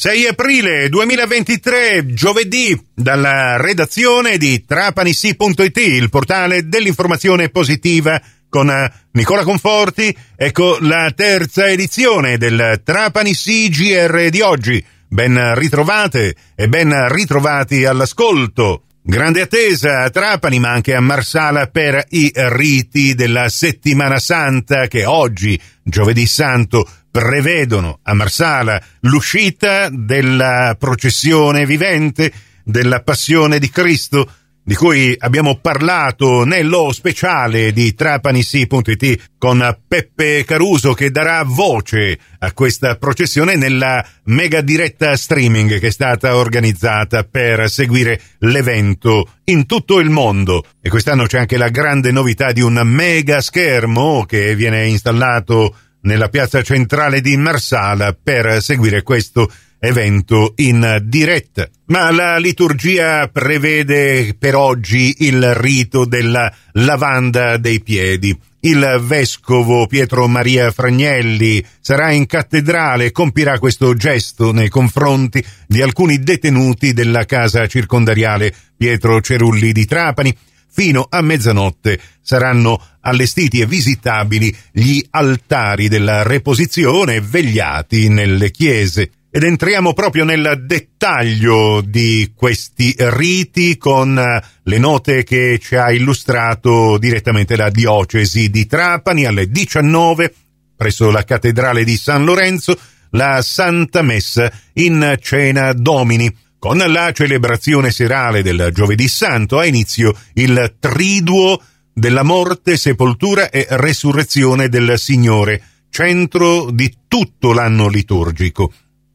6 aprile 2023, giovedì, dalla redazione di trapanissi.it, il portale dell'informazione positiva con eh, Nicola Conforti. Ecco la terza edizione del Trapanissi GR di oggi. Ben ritrovate e ben ritrovati all'ascolto. Grande attesa a Trapani ma anche a Marsala per i riti della settimana santa che oggi, giovedì santo, prevedono a Marsala l'uscita della processione vivente della passione di Cristo di cui abbiamo parlato nello speciale di trapanisi.it con Peppe Caruso che darà voce a questa processione nella mega diretta streaming che è stata organizzata per seguire l'evento in tutto il mondo. E quest'anno c'è anche la grande novità di un mega schermo che viene installato nella piazza centrale di Marsala per seguire questo evento in diretta. Ma la liturgia prevede per oggi il rito della lavanda dei piedi. Il vescovo Pietro Maria Fragnelli sarà in cattedrale e compirà questo gesto nei confronti di alcuni detenuti della casa circondariale Pietro Cerulli di Trapani. Fino a mezzanotte saranno allestiti e visitabili gli altari della reposizione vegliati nelle chiese. Ed entriamo proprio nel dettaglio di questi riti con eh, le note che ci ha illustrato direttamente la diocesi di Trapani alle 19 presso la cattedrale di San Lorenzo la Santa Messa in Cena Domini. Con la celebrazione serale del Giovedì Santo ha inizio il triduo della morte, sepoltura e resurrezione del Signore, centro di tutto l'anno liturgico.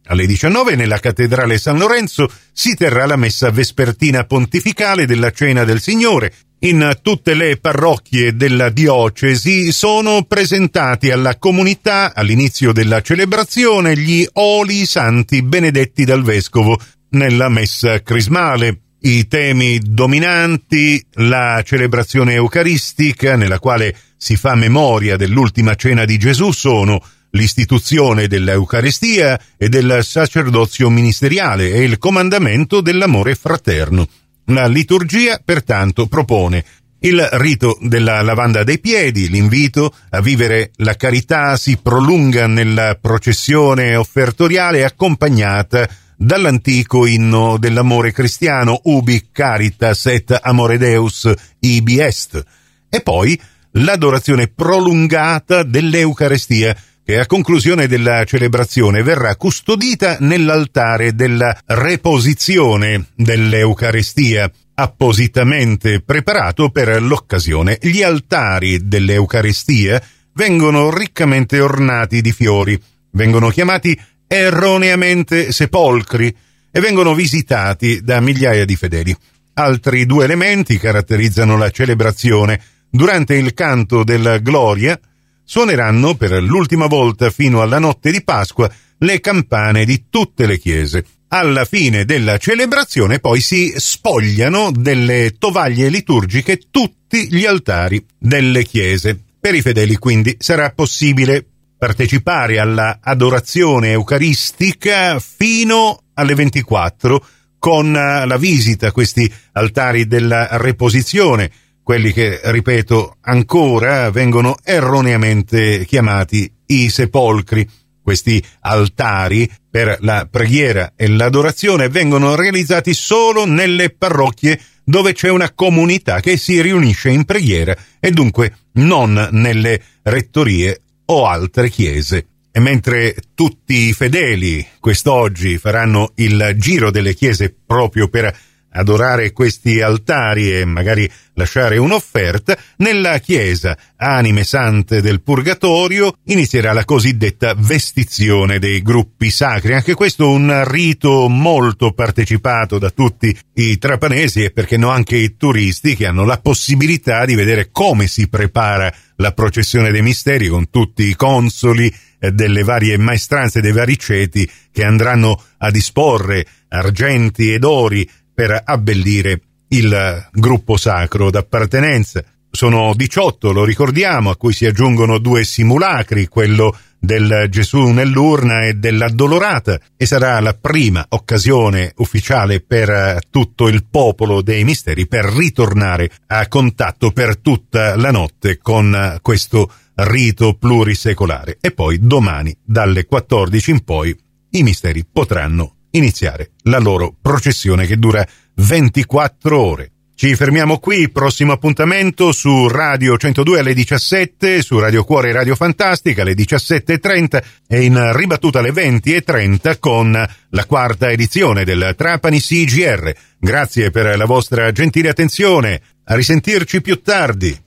Alle 19 nella cattedrale San Lorenzo si terrà la messa vespertina pontificale della Cena del Signore. In tutte le parrocchie della diocesi sono presentati alla comunità all'inizio della celebrazione gli oli santi benedetti dal vescovo nella messa crismale. I temi dominanti, la celebrazione eucaristica nella quale si fa memoria dell'ultima cena di Gesù sono l'istituzione dell'Eucarestia e del sacerdozio ministeriale e il comandamento dell'amore fraterno. La liturgia, pertanto, propone il rito della lavanda dei piedi, l'invito a vivere la carità si prolunga nella processione offertoriale accompagnata dall'antico inno dell'amore cristiano Ubi Caritas et Amore Deus ibi est e poi l'adorazione prolungata dell'Eucarestia che a conclusione della celebrazione verrà custodita nell'altare della reposizione dell'Eucaristia, appositamente preparato per l'occasione. Gli altari dell'Eucaristia vengono riccamente ornati di fiori, vengono chiamati erroneamente sepolcri e vengono visitati da migliaia di fedeli. Altri due elementi caratterizzano la celebrazione. Durante il canto della Gloria, suoneranno per l'ultima volta fino alla notte di Pasqua le campane di tutte le chiese. Alla fine della celebrazione poi si spogliano delle tovaglie liturgiche tutti gli altari delle chiese. Per i fedeli quindi sarà possibile partecipare alla adorazione eucaristica fino alle 24 con la visita a questi altari della reposizione quelli che, ripeto, ancora vengono erroneamente chiamati i sepolcri. Questi altari per la preghiera e l'adorazione vengono realizzati solo nelle parrocchie dove c'è una comunità che si riunisce in preghiera e dunque non nelle rettorie o altre chiese. E mentre tutti i fedeli quest'oggi faranno il giro delle chiese proprio per adorare questi altari e magari lasciare un'offerta, nella chiesa Anime Sante del Purgatorio inizierà la cosiddetta vestizione dei gruppi sacri. Anche questo un rito molto partecipato da tutti i trapanesi e perché no anche i turisti che hanno la possibilità di vedere come si prepara la processione dei misteri con tutti i consoli delle varie maestranze dei vari ceti che andranno a disporre argenti ed ori per abbellire il gruppo sacro d'appartenenza. Sono 18, lo ricordiamo, a cui si aggiungono due simulacri, quello del Gesù nell'urna e dell'addolorata e sarà la prima occasione ufficiale per eh, tutto il popolo dei misteri per ritornare a contatto per tutta la notte con eh, questo rito plurisecolare. E poi domani dalle 14 in poi i misteri potranno iniziare la loro processione che dura 24 ore. Ci fermiamo qui, prossimo appuntamento su Radio 102 alle 17, su Radio Cuore e Radio Fantastica alle 17.30 e in ribattuta alle 20.30 con la quarta edizione del Trapani CGR. Grazie per la vostra gentile attenzione, a risentirci più tardi.